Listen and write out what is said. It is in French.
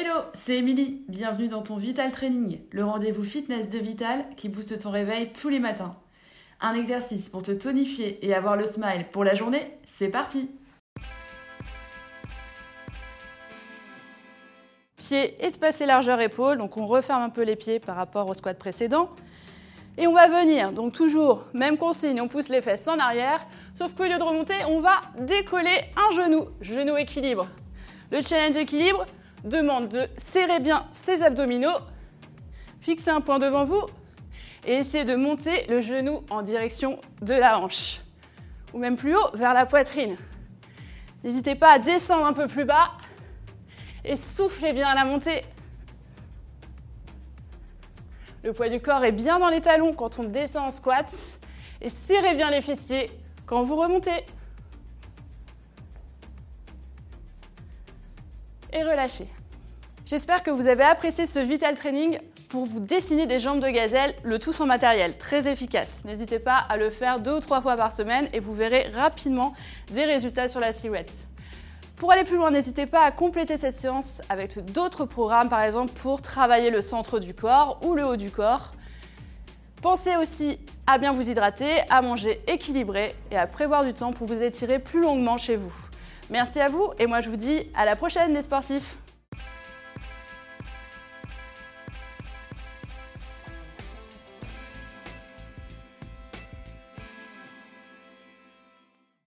Hello, c'est Émilie. Bienvenue dans ton Vital Training, le rendez-vous fitness de Vital qui booste ton réveil tous les matins. Un exercice pour te tonifier et avoir le smile pour la journée, c'est parti Pieds espacés largeur épaule, donc on referme un peu les pieds par rapport au squat précédent. Et on va venir, donc toujours, même consigne, on pousse les fesses en arrière, sauf qu'au lieu de remonter, on va décoller un genou, genou équilibre. Le challenge équilibre, demande de serrer bien ses abdominaux, fixer un point devant vous et essayer de monter le genou en direction de la hanche ou même plus haut vers la poitrine. N'hésitez pas à descendre un peu plus bas et soufflez bien à la montée. Le poids du corps est bien dans les talons quand on descend en squat et serrez bien les fessiers quand vous remontez. J'espère que vous avez apprécié ce Vital Training pour vous dessiner des jambes de gazelle, le tout sans matériel, très efficace. N'hésitez pas à le faire deux ou trois fois par semaine et vous verrez rapidement des résultats sur la silhouette. Pour aller plus loin, n'hésitez pas à compléter cette séance avec d'autres programmes, par exemple pour travailler le centre du corps ou le haut du corps. Pensez aussi à bien vous hydrater, à manger équilibré et à prévoir du temps pour vous étirer plus longuement chez vous. Merci à vous et moi je vous dis à la prochaine les sportifs